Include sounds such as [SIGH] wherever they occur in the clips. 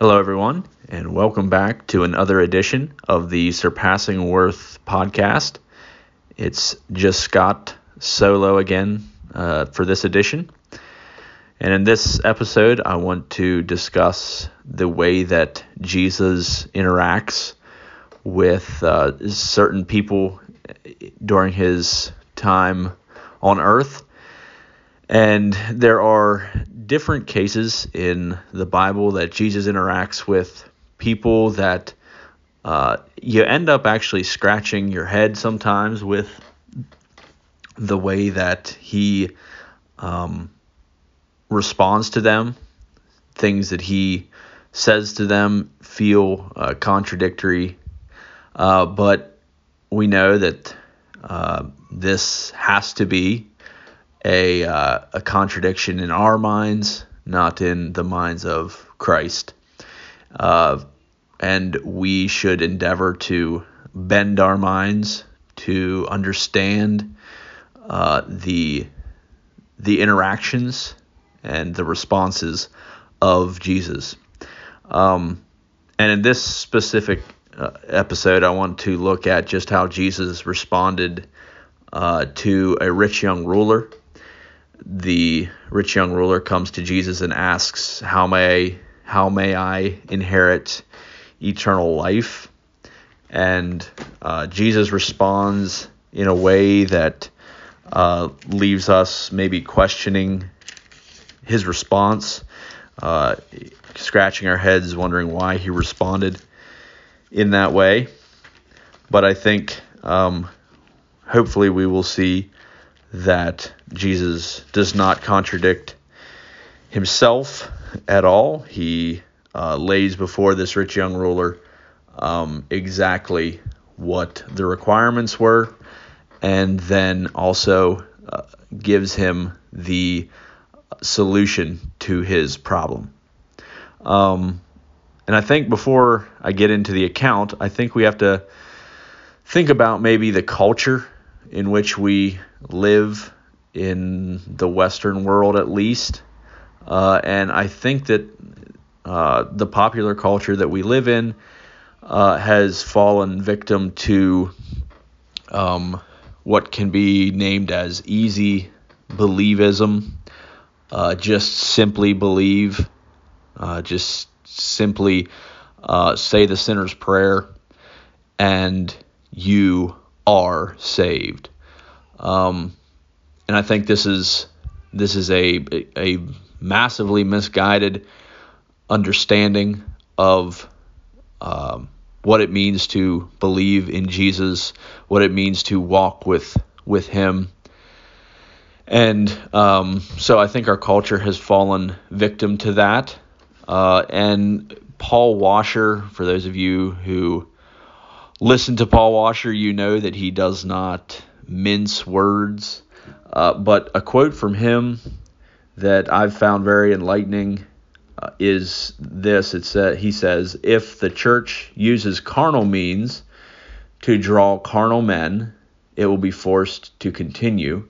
Hello, everyone, and welcome back to another edition of the Surpassing Worth podcast. It's just Scott solo again uh, for this edition. And in this episode, I want to discuss the way that Jesus interacts with uh, certain people during his time on earth. And there are different cases in the Bible that Jesus interacts with people that uh, you end up actually scratching your head sometimes with the way that he um, responds to them. Things that he says to them feel uh, contradictory, uh, but we know that uh, this has to be a, uh, a contradiction in our minds, not in the minds of Christ. Uh, and we should endeavor to bend our minds to understand uh, the the interactions and the responses of Jesus. Um, and in this specific uh, episode, I want to look at just how Jesus responded uh, to a rich young ruler the rich young ruler comes to Jesus and asks, "How may how may I inherit eternal life?" And uh, Jesus responds in a way that uh, leaves us maybe questioning his response, uh, scratching our heads, wondering why he responded in that way. But I think um, hopefully we will see that Jesus does not contradict himself at all. He uh, lays before this rich young ruler um, exactly what the requirements were, and then also uh, gives him the solution to his problem. Um, and I think before I get into the account, I think we have to think about maybe the culture in which we live in the Western world, at least. Uh, and I think that uh, the popular culture that we live in uh, has fallen victim to um, what can be named as easy believism. Uh, just simply believe, uh, just simply uh, say the sinner's prayer, and you are saved. Um, and I think this is this is a a massively misguided understanding of um, what it means to believe in Jesus, what it means to walk with with Him. And um, so I think our culture has fallen victim to that. Uh, and Paul Washer, for those of you who listen to Paul Washer, you know that he does not mince words. Uh, but a quote from him that I've found very enlightening uh, is this: It's uh, he says, "If the church uses carnal means to draw carnal men, it will be forced to continue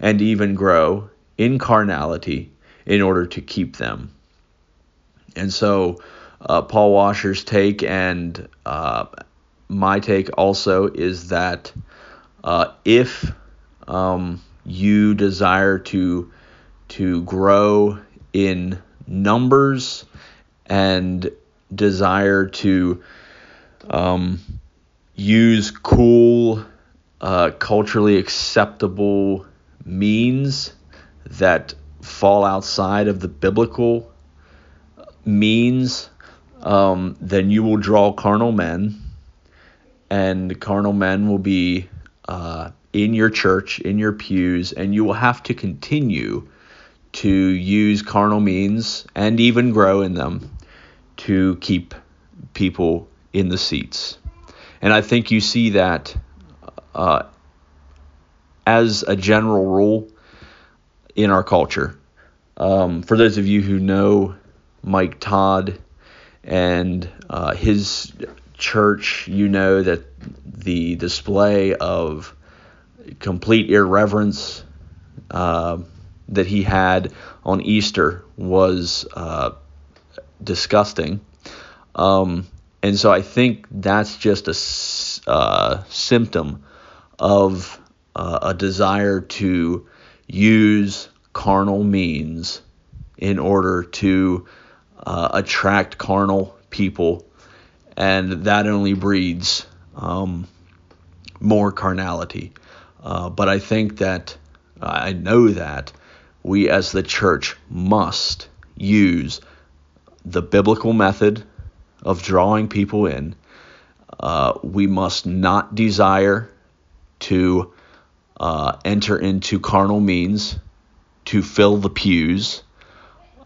and even grow in carnality in order to keep them." And so, uh, Paul Washer's take and uh, my take also is that uh, if um, you desire to to grow in numbers and desire to um, use cool, uh, culturally acceptable means that fall outside of the biblical means, um, then you will draw carnal men. And carnal men will be uh, in your church, in your pews, and you will have to continue to use carnal means and even grow in them to keep people in the seats. And I think you see that uh, as a general rule in our culture. Um, for those of you who know Mike Todd and uh, his church, you know that the display of complete irreverence uh, that he had on Easter was uh, disgusting. Um, and so I think that's just a uh, symptom of uh, a desire to use carnal means in order to uh, attract carnal people, and that only breeds um, more carnality. Uh, but I think that I know that we as the church must use the biblical method of drawing people in. Uh, we must not desire to uh, enter into carnal means to fill the pews.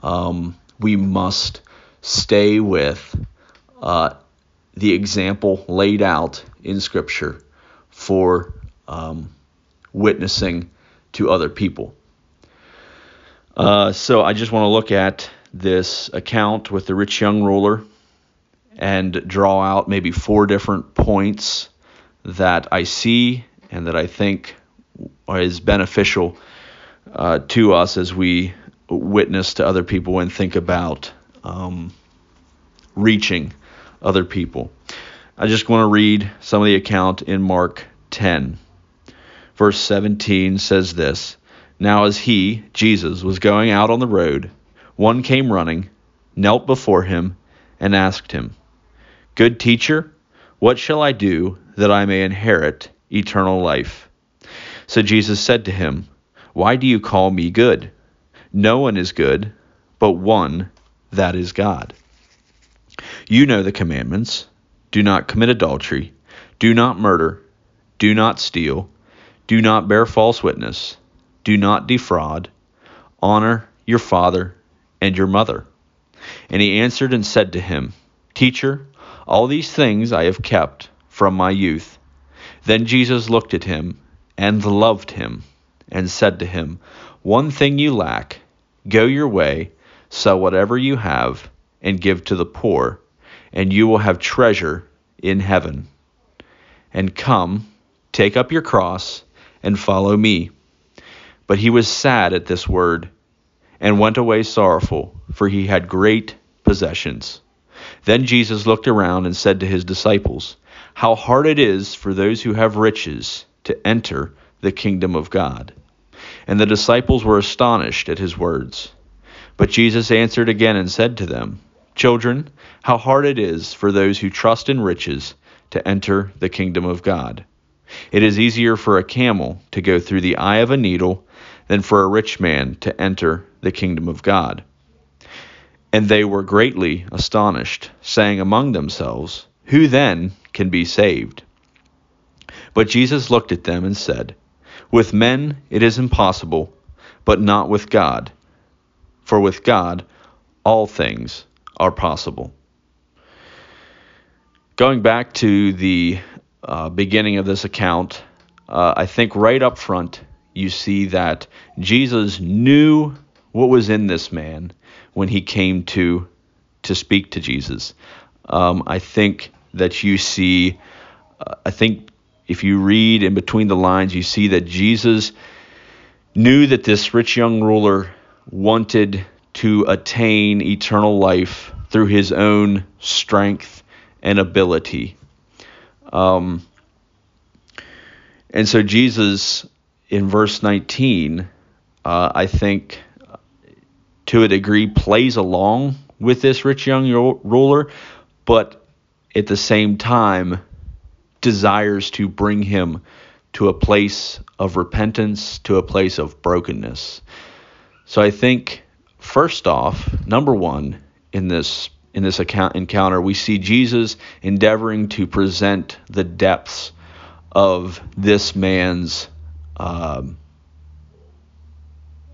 Um, we must stay with uh, the example laid out in Scripture for um, witnessing to other people. Uh, so I just want to look at this account with the rich young ruler and draw out maybe four different points that I see and that I think is beneficial uh, to us as we witness to other people and think about um, reaching other people. I just want to read some of the account in Mark 10. Verse 17 says this Now, as he, Jesus, was going out on the road, one came running, knelt before him, and asked him, Good teacher, what shall I do that I may inherit eternal life? So Jesus said to him, Why do you call me good? No one is good, but one, that is God. You know the commandments do not commit adultery, do not murder, do not steal, do not bear false witness, do not defraud, honor your father and your mother. And he answered and said to him, Teacher, all these things I have kept from my youth. Then Jesus looked at him and loved him and said to him, One thing you lack. Go your way, sell whatever you have, and give to the poor and you will have treasure in heaven. And come, take up your cross, and follow me. But he was sad at this word, and went away sorrowful, for he had great possessions. Then Jesus looked around and said to his disciples, How hard it is for those who have riches to enter the kingdom of God. And the disciples were astonished at his words. But Jesus answered again and said to them, Children, how hard it is for those who trust in riches to enter the kingdom of God. It is easier for a camel to go through the eye of a needle than for a rich man to enter the kingdom of God. And they were greatly astonished, saying among themselves, Who then can be saved? But Jesus looked at them and said, With men it is impossible, but not with God. For with God all things are possible. Going back to the uh, beginning of this account, uh, I think right up front you see that Jesus knew what was in this man when he came to to speak to Jesus. Um, I think that you see, uh, I think if you read in between the lines, you see that Jesus knew that this rich young ruler wanted to attain eternal life through his own strength and ability. Um, and so Jesus, in verse 19, uh, I think to a degree plays along with this rich young ruler, but at the same time desires to bring him to a place of repentance, to a place of brokenness. So I think first off, number one, in this in this account encounter, we see Jesus endeavoring to present the depths of this man's um,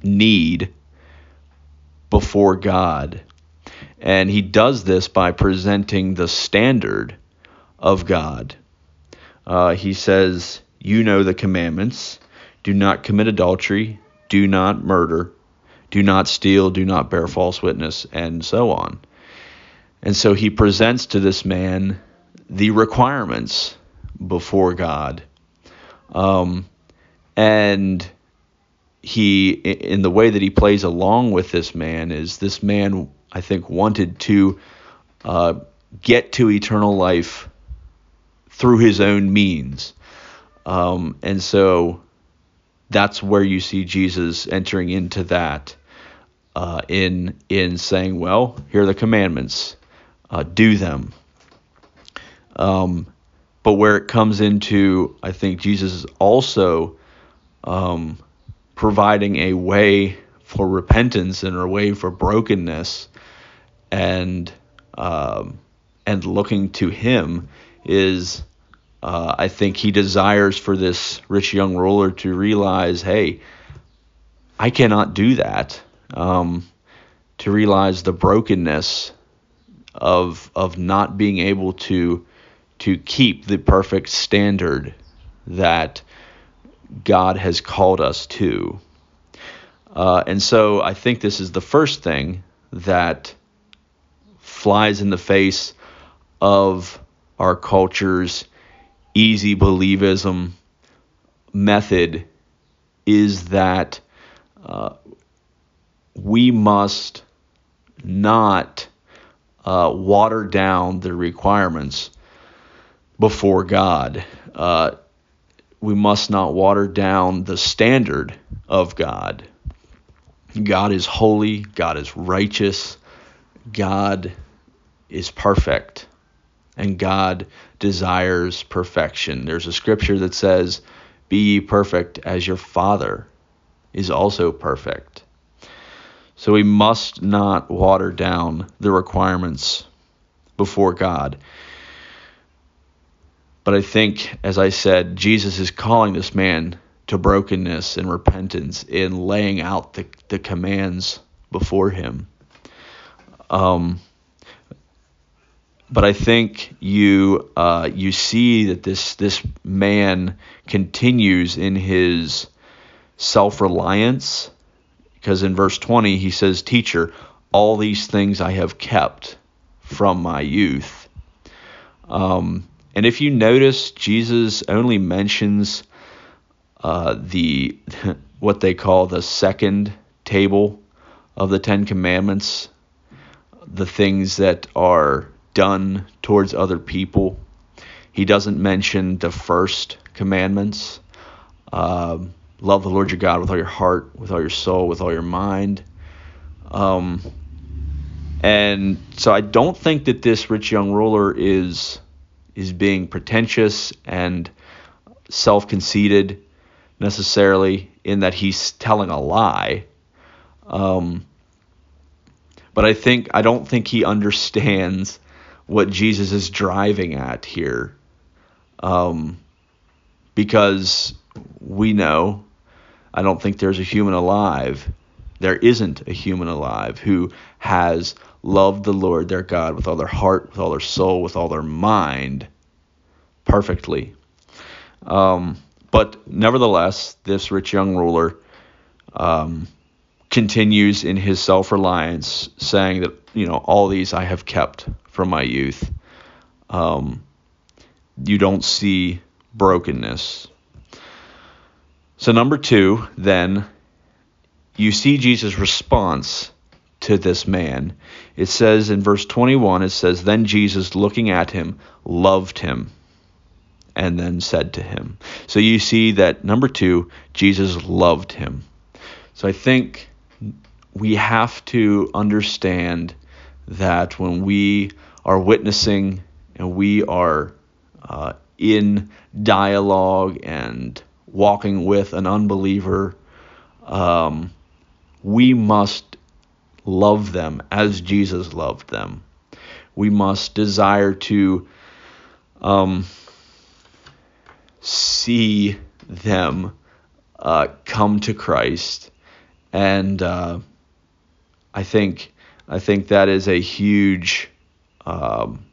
need before God. And he does this by presenting the standard of God. Uh, he says, You know the commandments do not commit adultery, do not murder, do not steal, do not bear false witness, and so on. And so he presents to this man the requirements before God. Um, and he, in the way that he plays along with this man, is this man, I think, wanted to uh, get to eternal life through his own means. Um, and so that's where you see Jesus entering into that uh, in in saying, well, here are the commandments, uh, do them. Um, but where it comes into, I think Jesus is also um, providing a way for repentance and a way for brokenness, and um, and looking to Him is uh, I think he desires for this rich young ruler to realize, hey, I cannot do that. Um, to realize the brokenness of of not being able to to keep the perfect standard that God has called us to. Uh, and so I think this is the first thing that flies in the face of our culture's easy believism method is that uh, we must not uh, water down the requirements before God. Uh, we must not water down the standard of God. God is holy, God is righteous, God is perfect and God desires perfection. There's a scripture that says, Be ye perfect as your Father is also perfect. So we must not water down the requirements before God. But I think, as I said, Jesus is calling this man to brokenness and repentance in laying out the, the commands before him. Um, but I think you uh, you see that this this man continues in his self reliance because in verse 20 he says, "Teacher, all these things I have kept from my youth." Um, and if you notice, Jesus only mentions uh, the [LAUGHS] what they call the second table of the Ten Commandments, the things that are done towards other people. He doesn't mention the first commandments. Um, love the Lord your God with all your heart, with all your soul, with all your mind. Um, and so I don't think that this rich young ruler is is being pretentious and self-conceited necessarily in that he's telling a lie. Um, but I think I don't think he understands what Jesus is driving at here. Um, because we know, I don't think there's a human alive. There isn't a human alive who has loved the Lord their God with all their heart, with all their soul, with all their mind perfectly. Um, but nevertheless, this rich young ruler um, continues in his self reliance, saying that, you know, all these I have kept from my youth. Um, you don't see brokenness. So, number two, then, you see Jesus' response to this man. It says in verse 21, it says, Then Jesus, looking at him, loved him and then said to him. So you see that number two, Jesus loved him. So I think we have to understand that when we are witnessing and we are uh, in dialogue and walking with an unbeliever, um, we must love them as Jesus loved them. We must desire to um, see them uh, come to Christ, and uh, I think I think that is a huge um,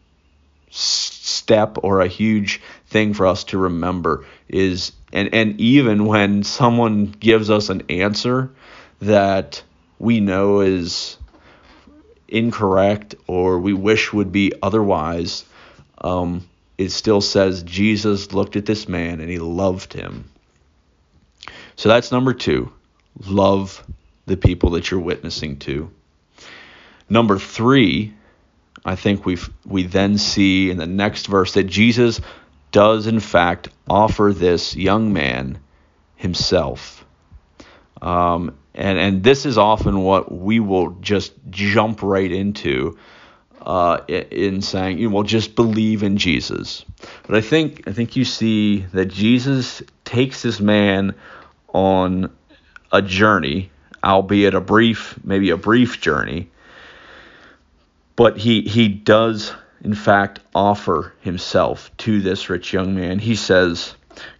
step or a huge thing for us to remember is and and even when someone gives us an answer that we know is incorrect or we wish would be otherwise um, it still says jesus looked at this man and he loved him. So that's number two. Love the people that you're witnessing to. Number three, I think we we then see in the next verse that Jesus does in fact offer this young man himself. Um, and and this is often what we will just jump right into uh, in saying, you know, well, just believe in Jesus. But I think I think you see that Jesus takes this man on a journey, albeit a brief, maybe a brief journey. But he he does in fact offer himself to this rich young man. He says,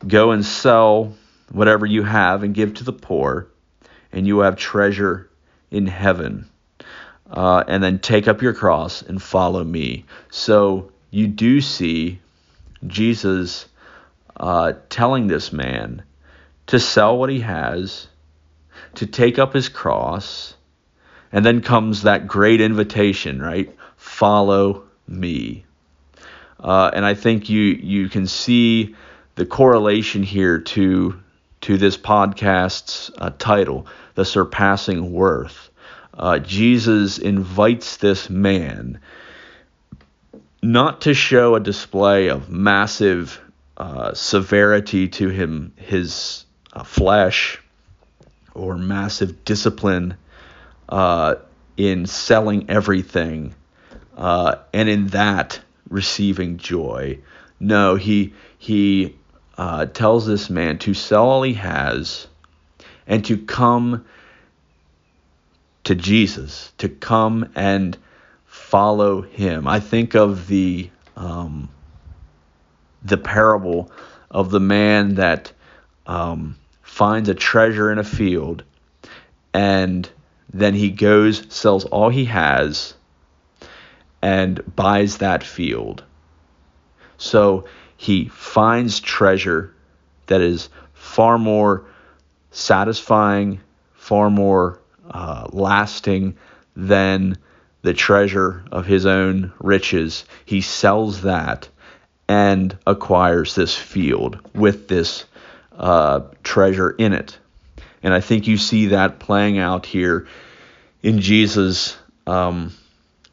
"Go and sell whatever you have and give to the poor, and you will have treasure in heaven." uh, and then take up your cross and follow me. So you do see Jesus uh, telling this man to sell what he has, to take up his cross, and then comes that great invitation, right? Follow me. Uh, and I think you you can see the correlation here to to this podcast's uh, title, the surpassing worth uh, Jesus invites this man not to show a display of massive uh, severity to him, his uh, flesh, or massive discipline uh, in selling everything, uh, and in that receiving joy. No, he he uh, tells this man to sell all he has and to come to Jesus, to come and follow him. I think of the um, the parable of the man that um, finds a treasure in a field and then he goes, sells all he has, and buys that field. So he finds treasure that is far more satisfying, far more uh, lasting than the treasure of his own riches. He sells that and acquires this field with this uh, treasure in it. And I think you see that playing out here in Jesus' um,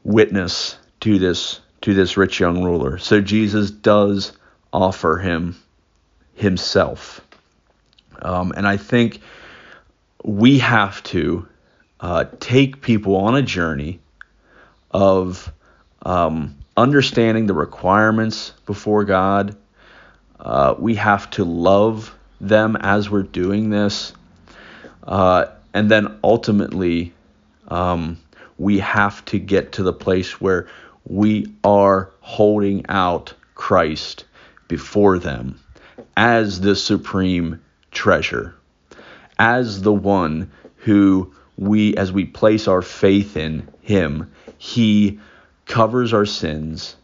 witness to this to this rich young ruler. So Jesus does offer him himself, um, and I think we have to uh, take people on a journey of um, understanding the requirements before God. Uh, we have to love them as we're doing this. Uh, and then ultimately, um, we have to get to the place where we are holding out Christ before them as the supreme treasure, as the one who we as we place our faith in him, he covers our sins.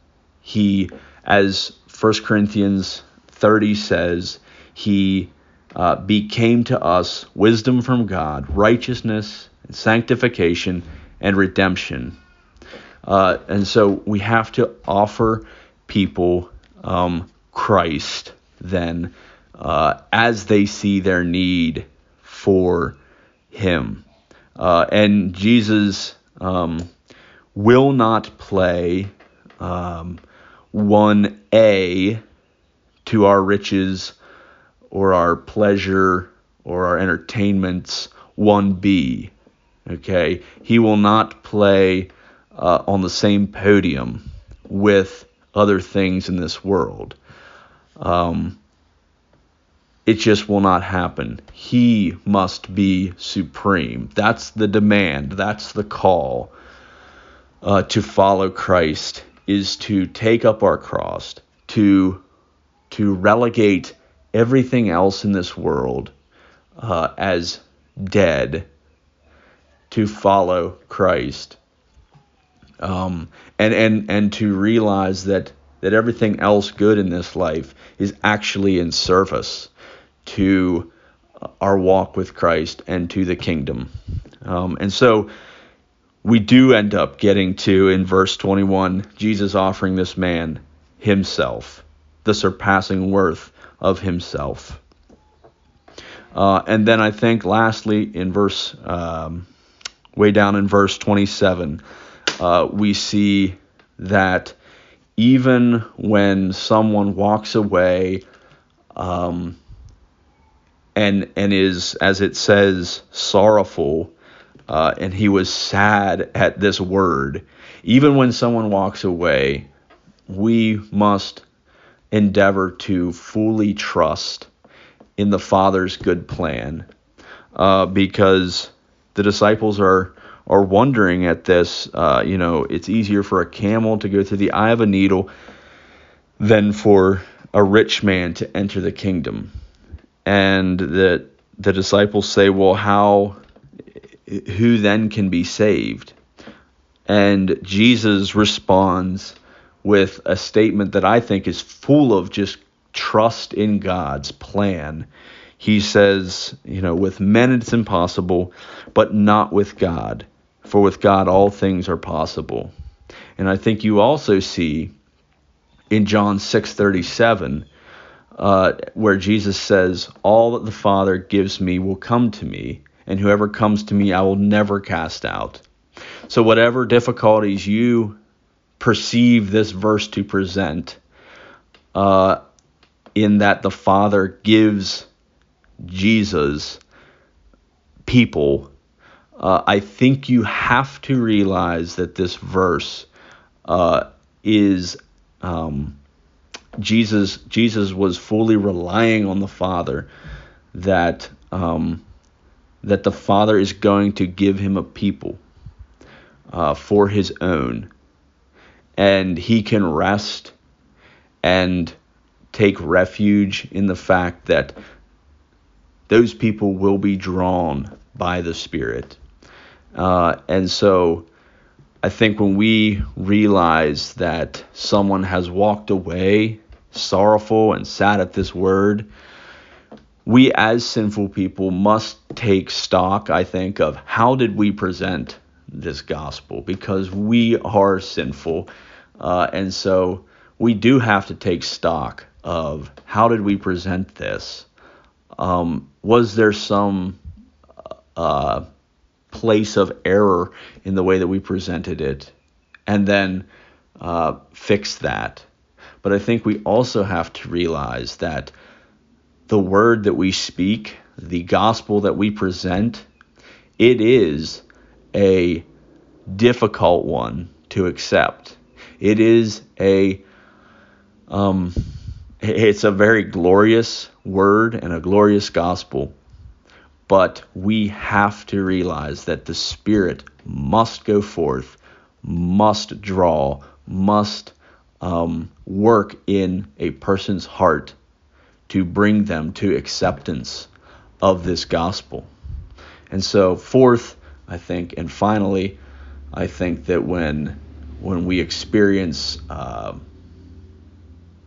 He as 1 Corinthians 30 says, he uh, became to us wisdom from God, righteousness, and sanctification, and redemption. Uh, and so we have to offer people um, Christ then uh, as they see their need for Him. Uh, and Jesus um, will not play um, 1A to our riches or our pleasure or our entertainments 1B. Okay? He will not play uh, on the same podium with other things in this world. Um, it just will not happen. He must be supreme. That's the demand. That's the call uh, to follow Christ is to take up our cross, to to relegate everything else in this world uh, as dead, to follow Christ, um, and and and to realize that that everything else good in this life is actually in service to our walk with Christ and to the kingdom. Um, and so we do end up getting to, in verse 21, Jesus offering this man himself, the surpassing worth of himself. Uh, and then I think lastly, in verse, um, way down in verse 27, uh, we see that even when someone walks away um, and and is as it says sorrowful uh, and he was sad at this word even when someone walks away we must endeavor to fully trust in the father's good plan uh, because the disciples are are wondering at this. Uh, you know, it's easier for a camel to go through the eye of a needle than for a rich man to enter the kingdom. And that the disciples say, well, how, who then can be saved? And Jesus responds with a statement that I think is full of just trust in God's plan. He says, you know, with men it's impossible, but not with God for with God all things are possible. And I think you also see in John 6:37 uh, where Jesus says, "All that the Father gives me will come to me, and whoever comes to me I will never cast out." So whatever difficulties you perceive this verse to present, uh, in that the Father gives Jesus people uh, I think you have to realize that this verse uh, is um, Jesus. Jesus was fully relying on the Father that um, that the Father is going to give him a people uh, for his own, and he can rest and take refuge in the fact that those people will be drawn by the Spirit. Uh, and so I think when we realize that someone has walked away sorrowful and sad at this word, we as sinful people must take stock, I think, of how did we present this gospel because we are sinful. Uh, and so we do have to take stock of how did we present this? Um, was there some uh, place of error in the way that we presented it and then uh, fix that. But I think we also have to realize that the word that we speak, the gospel that we present, it is a difficult one to accept. It is a um, it's a very glorious word and a glorious gospel. But we have to realize that the Spirit must go forth, must draw, must um, work in a person's heart to bring them to acceptance of this gospel. And so, fourth, I think, and finally, I think that when when we experience uh,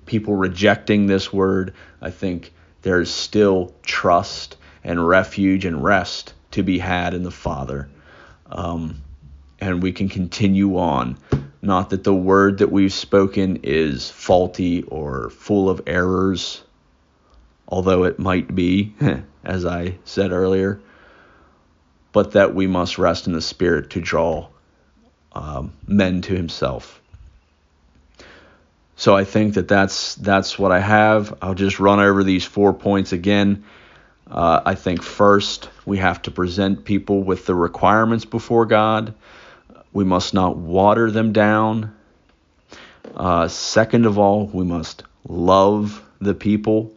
people rejecting this word, I think there's still trust and refuge and rest to be had in the Father. Um, and we can continue on. Not that the word that we've spoken is faulty or full of errors, although it might be, [LAUGHS] as I said earlier, but that we must rest in the Spirit to draw um, men to Himself. So I think that that's that's what I have. I'll just run over these four points again. Uh, I think first we have to present people with the requirements before God. We must not water them down. Uh, second of all, we must love the people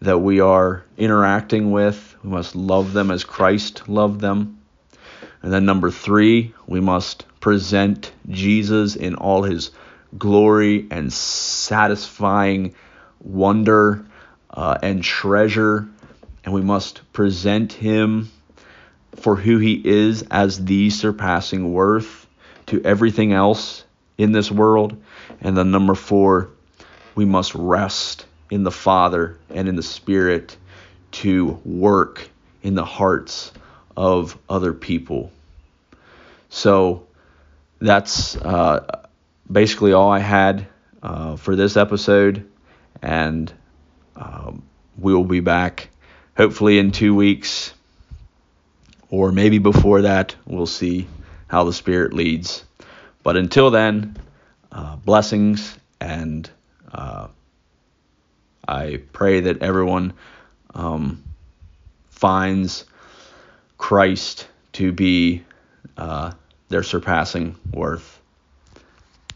that we are interacting with. We must love them as Christ loved them. And then number three, we must present Jesus in all his glory and satisfying wonder uh, and treasure and we must present him for who he is as the surpassing worth to everything else in this world. And then number four, we must rest in the Father and in the Spirit to work in the hearts of other people. So that's uh, basically all I had uh, for this episode, and um, we will be back hopefully in two weeks or maybe before that. We'll see how the Spirit leads. But until then, uh, blessings, and uh, I pray that everyone um, finds Christ to be uh, their surpassing worth.